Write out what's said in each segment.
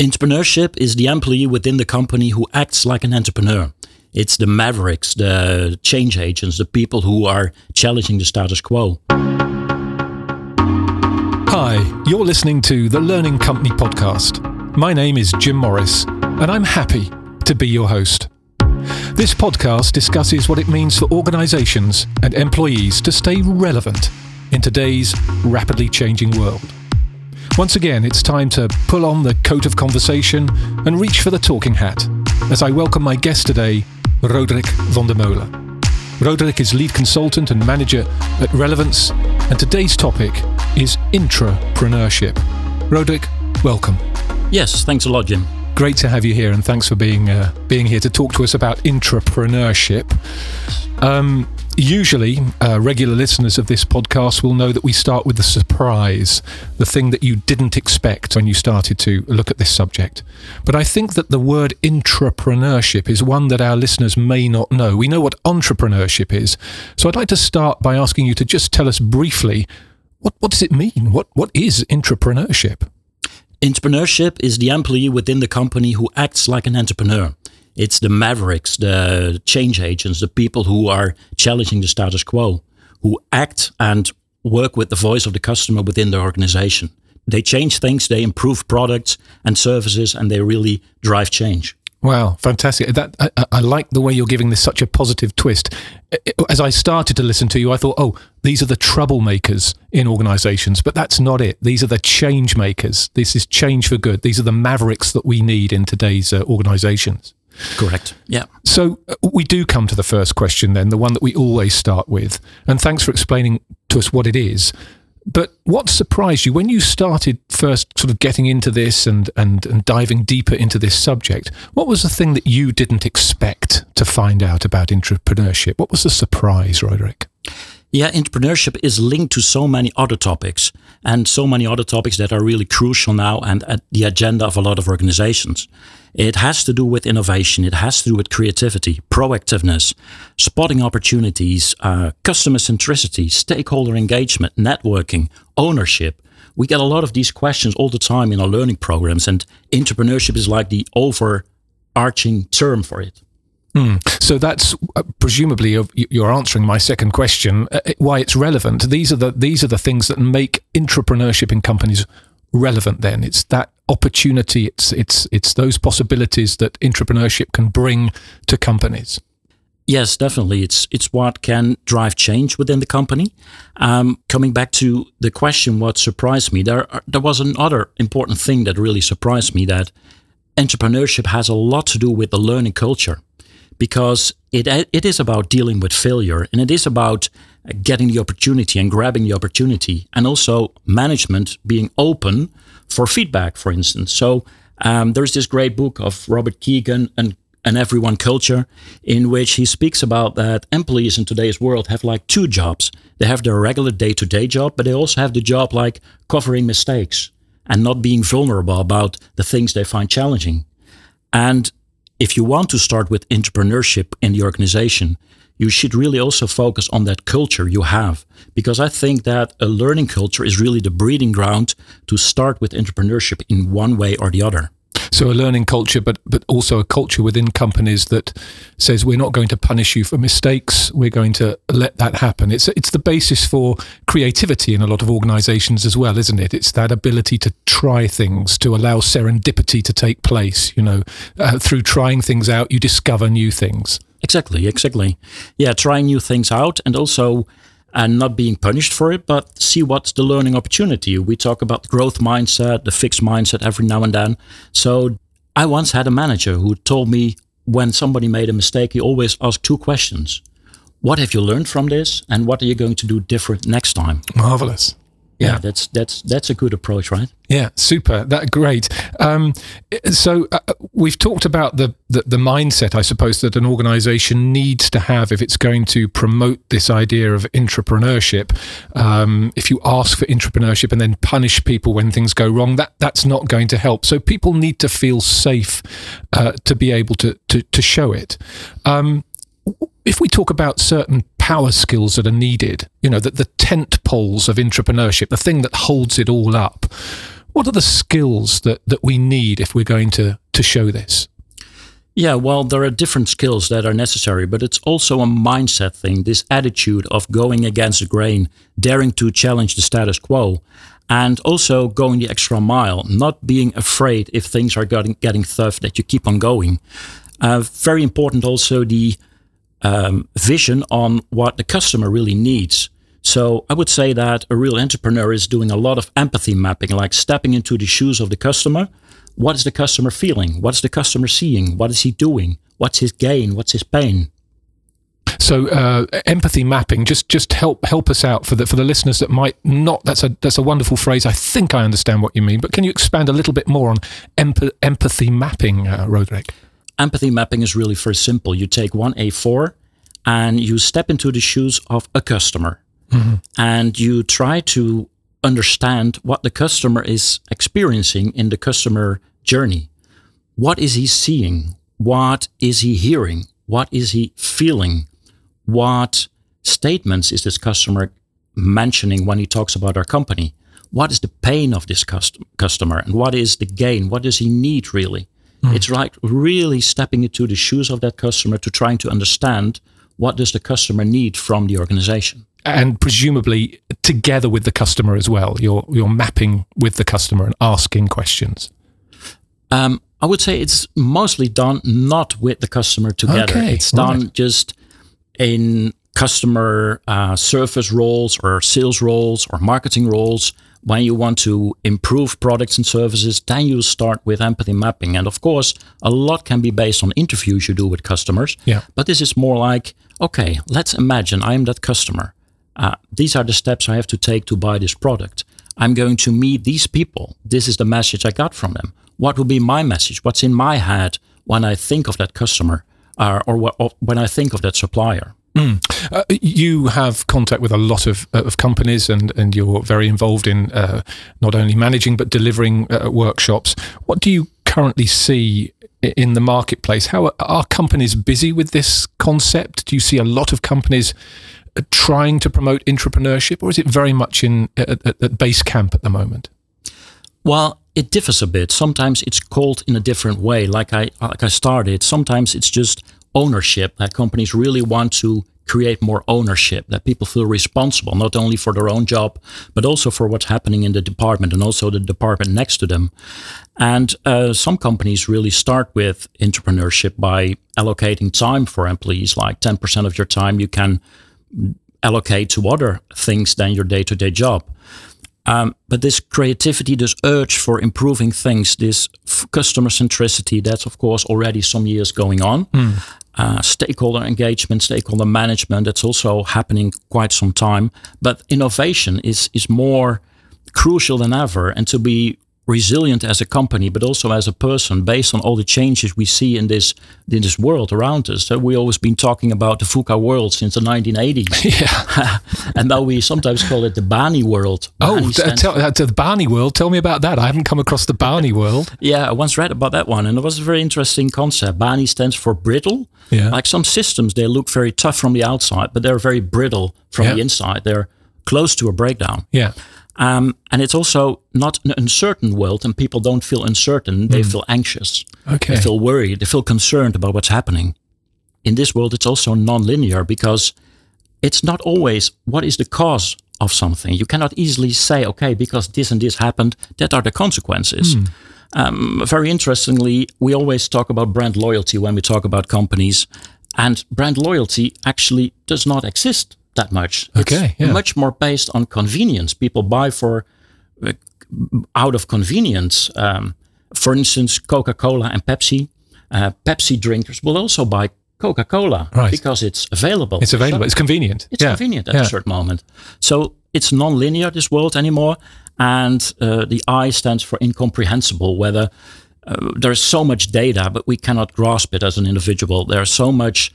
Intrapreneurship is the employee within the company who acts like an entrepreneur. It's the mavericks, the change agents, the people who are challenging the status quo. Hi, you're listening to the Learning Company podcast. My name is Jim Morris, and I'm happy to be your host. This podcast discusses what it means for organizations and employees to stay relevant in today's rapidly changing world. Once again, it's time to pull on the coat of conversation and reach for the talking hat as I welcome my guest today, Roderik van der Meulen. Roderik is lead consultant and manager at Relevance, and today's topic is intrapreneurship. Roderik, welcome. Yes, thanks a lot, Jim. Great to have you here, and thanks for being uh, being here to talk to us about intrapreneurship. Um, Usually, uh, regular listeners of this podcast will know that we start with the surprise, the thing that you didn't expect when you started to look at this subject. But I think that the word intrapreneurship is one that our listeners may not know. We know what entrepreneurship is. So I'd like to start by asking you to just tell us briefly what, what does it mean? What, what is intrapreneurship? Entrepreneurship is the employee within the company who acts like an entrepreneur. It's the mavericks, the change agents, the people who are challenging the status quo, who act and work with the voice of the customer within the organization. They change things, they improve products and services, and they really drive change. Wow, fantastic! That I, I, like the way you're giving this such a positive twist. As I started to listen to you, I thought, oh, these are the troublemakers in organisations, but that's not it. These are the change makers. This is change for good. These are the mavericks that we need in today's uh, organisations. Correct. Yeah. So uh, we do come to the first question then, the one that we always start with. And thanks for explaining to us what it is. But what surprised you when you started first sort of getting into this and, and, and diving deeper into this subject? What was the thing that you didn't expect to find out about intrapreneurship? What was the surprise, Roderik? Yeah, intrapreneurship is linked to so many other topics and so many other topics that are really crucial now and at the agenda of a lot of organizations. It has to do with innovation. It has to do with creativity, proactiveness, spotting opportunities, uh, customer centricity, stakeholder engagement, networking, ownership. We get a lot of these questions all the time in our learning programs, and intrapreneurship is like the overarching term for it. Mm. So that's uh, presumably you're answering my second question. Uh, why it's relevant? These are the these are the things that make intrapreneurship in companies relevant. Then it's that opportunity. It's it's it's those possibilities that intrapreneurship can bring to companies. Yes, definitely. It's it's what can drive change within the company. Um, coming back to the question, what surprised me there there was another important thing that really surprised me that intrapreneurship has a lot to do with the learning culture because it it is about dealing with failure and it is about getting the opportunity and grabbing the opportunity and also management being open for feedback for instance. So um, there's this great book of robert kegan and and everyone culture in which he speaks about that employees in today's world have like two jobs. They have their regular day-to-day job but they also have the job like covering mistakes and not being vulnerable about the things they find challenging. And if you want to start with intrapreneurship in the organization, you should really also focus on that culture you have. Because I think that a learning culture is really the breeding ground to start with intrapreneurship in one way or the other. So a learning culture, but but also a culture within companies that says we're not going to punish you for mistakes. We're going to let that happen. It's it's the basis for creativity in a lot of organisations as well, isn't it? It's that ability to try things, to allow serendipity to take place. You know, uh, through trying things out, you discover new things. Exactly, exactly. Yeah, trying new things out, and also and not being punished for it, but see what's the learning opportunity. We talk about growth mindset, the fixed mindset every now and then. So I once had a manager who told me when somebody made a mistake, he always asked two questions. What have you learned from this? And what are you going to do different next time? Marvelous yeah, that's that's that's a good approach, right? Yeah, super. That great. Um, so uh, we've talked about the, the, the mindset, I suppose, that an organisation needs to have if it's going to promote this idea of intrapreneurship. Um, if you ask for intrapreneurship and then punish people when things go wrong, that that's not going to help. So people need to feel safe uh, to be able to to, to show it. Um, if we talk about certain power skills that are needed, you know, that the tent poles of intrapreneurship, the thing that holds it all up, what are the skills that, that we need if we're going to, to show this? Yeah, well, there are different skills that are necessary, but it's also a mindset thing this attitude of going against the grain, daring to challenge the status quo, and also going the extra mile, not being afraid if things are getting, getting tough, that you keep on going. Uh, very important also the um, vision on what the customer really needs. So I would say that a real entrepreneur is doing a lot of empathy mapping, like stepping into the shoes of the customer. What is the customer feeling? What is the customer seeing? What is he doing? What's his gain? What's his pain? So uh, empathy mapping, just just help help us out for the for the listeners that might not. That's a that's a wonderful phrase. I think I understand what you mean, but can you expand a little bit more on emp- empathy mapping, uh, Roderik? Empathy mapping is really very simple. You take one A4 and you step into the shoes of a customer mm-hmm. and you try to understand what the customer is experiencing in the customer journey. What is he seeing? What is he hearing? What is he feeling? What statements is this customer mentioning when he talks about our company? What is the pain of this cust- customer and what is the gain? What does he need really? Mm. It's like really stepping into the shoes of that customer to trying to understand what does the customer need from the organization and presumably together with the customer as well. You're you're mapping with the customer and asking questions. Um, I would say it's mostly done not with the customer together. Okay, it's done right. just in customer uh, service roles or sales roles or marketing roles. When you want to improve products and services, then you start with empathy mapping. And of course, a lot can be based on interviews you do with customers. Yeah. But this is more like, okay, let's imagine I am that customer uh, these are the steps I have to take to buy this product. I'm going to meet these people. This is the message I got from them. What will be my message? What's in my head when I think of that customer uh, or, what, or, when I think of that supplier? Mm. Uh, you have contact with a lot of, uh, of companies and, and you're very involved in uh, not only managing but delivering uh, workshops. What do you currently see in the marketplace? How are, companies busy with this concept? Do you see a lot of companies trying to promote intrapreneurship, or is it very much in at, at base camp at the moment? Well, it differs a bit. Sometimes it's called in a different way. Like I like I started. Sometimes it's just ownership that companies really want to create more ownership that people feel responsible not only for their own job but also for what's happening in the department and also the department next to them and uh, some companies really start with intrapreneurship by allocating time for employees like 10% of your time you can allocate to other things than your day to day job. Um, but this creativity, this urge for improving things, this f- customer centricity, that's of course already some years going on. Mm. Uh, stakeholder engagement, stakeholder management, that's also happening quite some time. But innovation is is more crucial than ever, and to be resilient as a company, but also as a person, based on all the changes we see in this in this world around us. So we always been talking about the VUCA world since the 1980s. Yeah, and now we sometimes call it the BANI world. Oh, tell, uh, the Bani world. Tell me about that. I haven't come across the BANI world. yeah, I once read about that one, and it was a very interesting concept. BANI stands for brittle. Yeah. Like some systems, they look very tough from the outside, but they're very brittle from yeah. the inside. They're close to a breakdown. Yeah. Um, and it's also not an uncertain world, and people don't feel uncertain. They mm. feel anxious. Okay. They feel worried. They feel concerned about what's happening. In this world, it's also non-linear because it's not always what is the cause of something. You cannot easily say, okay, because this and this happened, that are the consequences. Mm. Um, very interestingly, we always talk about brand loyalty when we talk about companies, and brand loyalty actually does not exist that much. Okay, yeah. much more based on convenience. People buy for uh, out of convenience. Um, for instance, Coca Cola and Pepsi. Uh, Pepsi drinkers will also buy Coca Cola right. because it's available. It's available. So it's convenient. It's yeah. convenient at yeah. a certain moment. So it's non-linear this world anymore, and uh, the I stands for incomprehensible. Whether uh, there's so much data, but we cannot grasp it as an individual. There's so much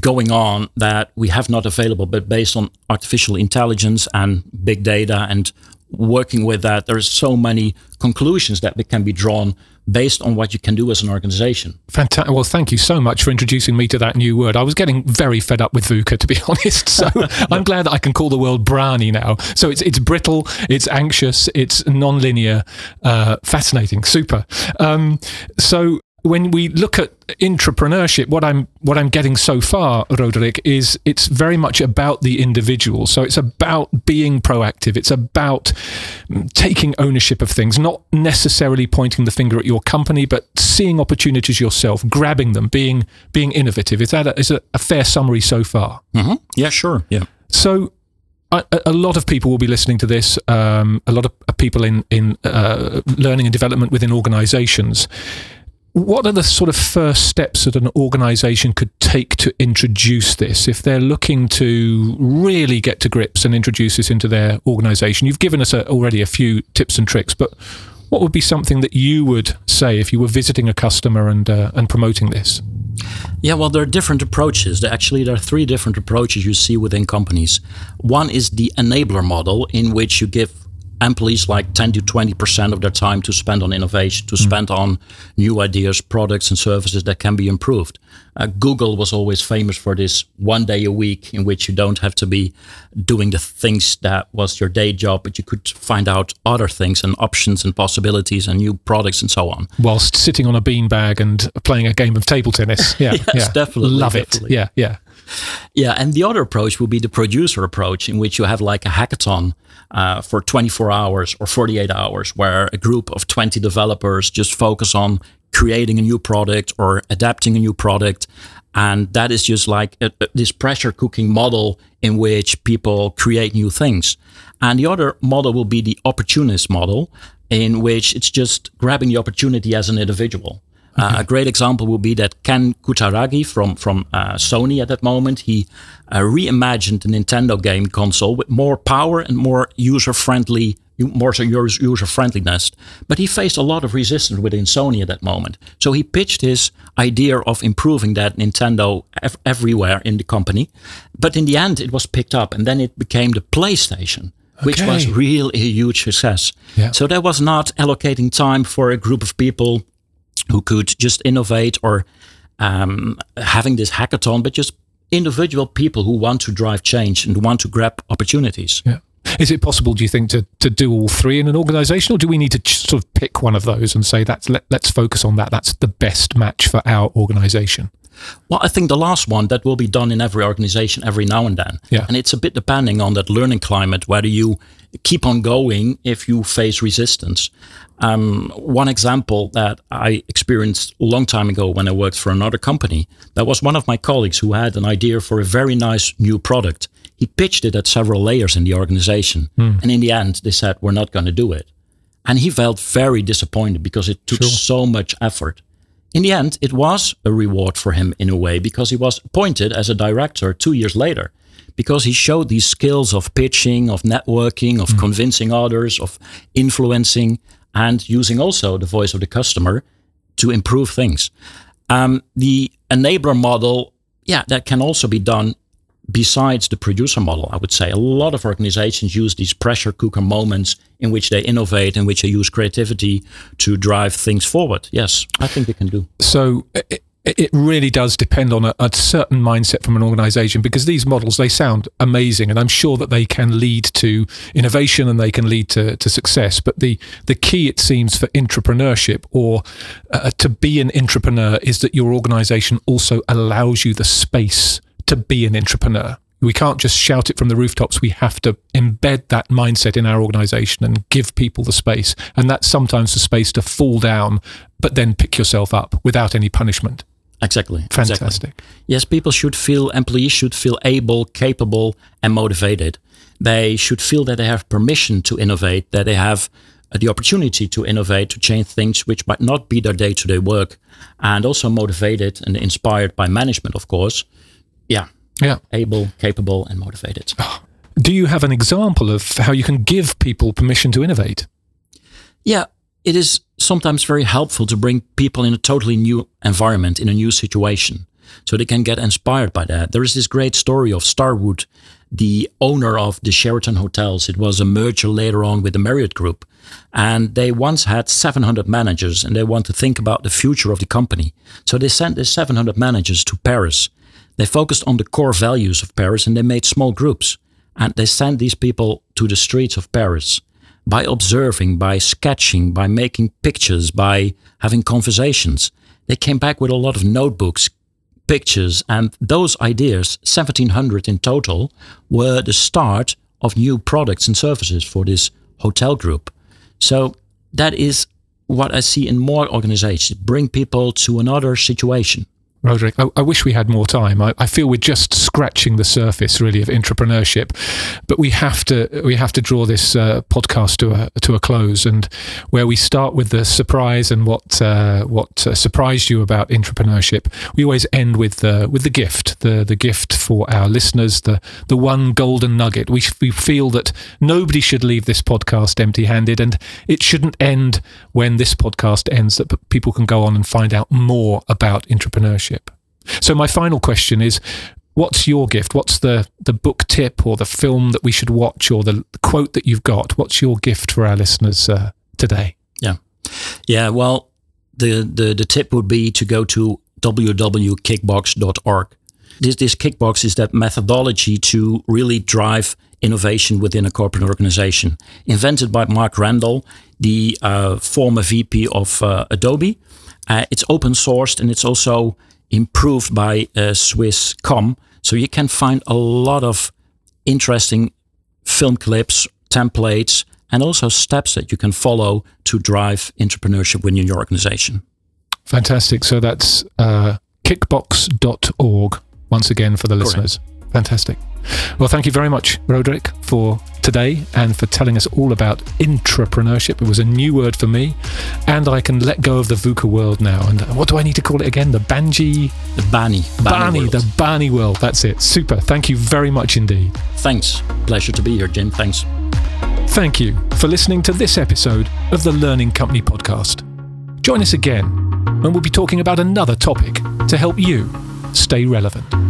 going on that we have not available, but based on artificial intelligence and big data and working with that, there's so many conclusions that can be drawn based on what you can do as an organization. Fantastic. Well, thank you so much for introducing me to that new word. I was getting very fed up with VUCA, to be honest. So I'm glad that I can call the world brownie now. So it's it's brittle, it's anxious, it's non-linear, uh, fascinating, super. Um, so when we look at intrapreneurship, what I'm what I'm getting so far, Roderik, is it's very much about the individual. So it's about being proactive. It's about taking ownership of things, not necessarily pointing the finger at your company, but seeing opportunities yourself, grabbing them, being being innovative. Is that a, is a, a fair summary so far? Mm-hmm. Yeah, sure. Yeah. So a, a, lot of people will be listening to this. Um, a lot of people in in uh, learning and development within organisations what are the sort of first steps that an organization could take to introduce this if they're looking to really get to grips and introduce this into their organization? You've given us a, already a few tips and tricks, but what would be something that you would say if you were visiting a customer and uh, and promoting this? Yeah, well, there are different approaches. Actually, there are three different approaches you see within companies. One is the enabler model, in which you give employees like 10 to 20% of their time to spend on innovation, to mm. spend on new ideas, products, and services that can be improved. Uh, Google was always famous for this one day a week in which you don't have to be doing the things that was your day job, but you could find out other things and options and possibilities and new products and so on. Whilst sitting on a beanbag and playing a game of table tennis. Yeah, yes, yeah. definitely. Love definitely. it. Yeah, yeah. Yeah, and the other approach will be the producer approach, in which you have like a hackathon uh, for 24 hours or 48 hours, where a group of 20 developers just focus on creating a new product or adapting a new product. And that is just like a, a, this pressure cooking model in which people create new things. And the other model will be the opportunist model, in which it's just grabbing the opportunity as an individual. Uh, a great example would be that Ken Kutaragi from from uh, Sony at that moment he uh, reimagined the Nintendo game console with more power and more user friendly more user friendliness. But he faced a lot of resistance within Sony at that moment. So he pitched his idea of improving that Nintendo ev- everywhere in the company. But in the end, it was picked up, and then it became the PlayStation. Which was really a huge success. Yeah. So that was not allocating time for a group of people who could just innovate or um, having this hackathon, but just individual people who want to drive change and want to grab opportunities. Yeah. Is it possible, do you think, to, to do all three in an organization, or do we need to sort of pick one of those and say that's let, let's focus on that? That's the best match for our organization. Well, I think the last one that will be done in every organization every now and then. Yeah. And it's a bit depending on that learning climate, whether you keep on going if you face resistance. Um, one example that I experienced a long time ago when I worked for another company, that was one of my colleagues who had an idea for a very nice new product. He pitched it at several layers in the organization. Mm. And in the end, they said, we're not going to do it. And he felt very disappointed because it took sure. so much effort. In the end, it was a reward for him in a way because he was appointed as a director two years later because he showed these skills of pitching, of networking, of mm. convincing others, of influencing, and using also the voice of the customer to improve things. Um, the enabler model, yeah, that can also be done besides the producer model, I would say. A lot of organizations use these pressure cooker moments in which they innovate, in which they use creativity to drive things forward. Yes, I think they can do. So it, really does depend on a, a, certain mindset from an organization because these models, they sound amazing and I'm sure that they can lead to innovation and they can lead to, to success. But the, the key, it seems, for intrapreneurship or uh, to be an entrepreneur is that your organization also allows you the space to be an entrepreneur. We can't just shout it from the rooftops. We have to embed that mindset in our organization and give people the space. And that's sometimes the space to fall down, but then pick yourself up without any punishment. Exactly. Fantastic. Exactly. Yes, people should feel, employees should feel able, capable, and motivated. They should feel that they have permission to innovate, that they have uh, the opportunity to innovate, to change things which might not be their day to day work, and also motivated and inspired by management, of course, yeah. Yeah. Able, capable, and motivated. Ah. Do you have an example of how you can give people permission to innovate? Yeah, it is sometimes very helpful to bring people in a totally new environment, in a new situation, so they can get inspired by that. There is this great story of Starwood the owner of the Sheraton hotels. It was a merger later on with the Marriott Group. And they once had 700 managers and they want to think about the future of the company. So they sent the 700 managers to Paris. They focused on the core values of Paris and they made small groups. And they sent these people to the streets of Paris by observing, by sketching, by making pictures, by having conversations. They came back with a lot of notebooks, pictures, and those ideas, 1700 in total, were the start of new products and services for this hotel group. So that is what I see in more organizations bring people to another situation. Roderik, I, I, wish we had more time. I, I, feel we're just scratching the surface, really, of intrapreneurship, but we have to we have to draw this uh, podcast to a to a close, and where we start with the surprise and what uh, what uh, surprised you about intrapreneurship, we always end with the with the gift, the the gift for our listeners, the the one golden nugget. We we feel that nobody should leave this podcast empty-handed, and it shouldn't end when this podcast ends. That people can go on and find out more about intrapreneurship. So my final question is what's your gift? What's the the book tip or the film that we should watch or the quote that you've got? What's your gift for our listeners uh, today? Yeah. Yeah, well, the, the the tip would be to go to www.kickbox.org. This this kickbox is that methodology to really drive innovation within a corporate organization, invented by Mark Randall, the uh, former VP of uh, Adobe. Uh, it's open sourced and it's also improved by uh, Swisscom. So you can find a lot of interesting film clips, templates, and also steps that you can follow to drive intrapreneurship within your organization. Fantastic. So that's uh, kickbox.org once again for the Correct. listeners. Fantastic. Well, thank you very much, Roderik, for today and for telling us all about intrapreneurship. It was a new word for me, and I can let go of the VUCA world now. And uh, what do I need to call it again? The Banji? The Bani. Bani, Bani the Bani world. That's it. Super. Thank you very much indeed. Thanks. Pleasure to be here, Jim. Thanks. Thank you for listening to this episode of the Learning Company podcast. Join us again, and we'll be talking about another topic to help you stay relevant.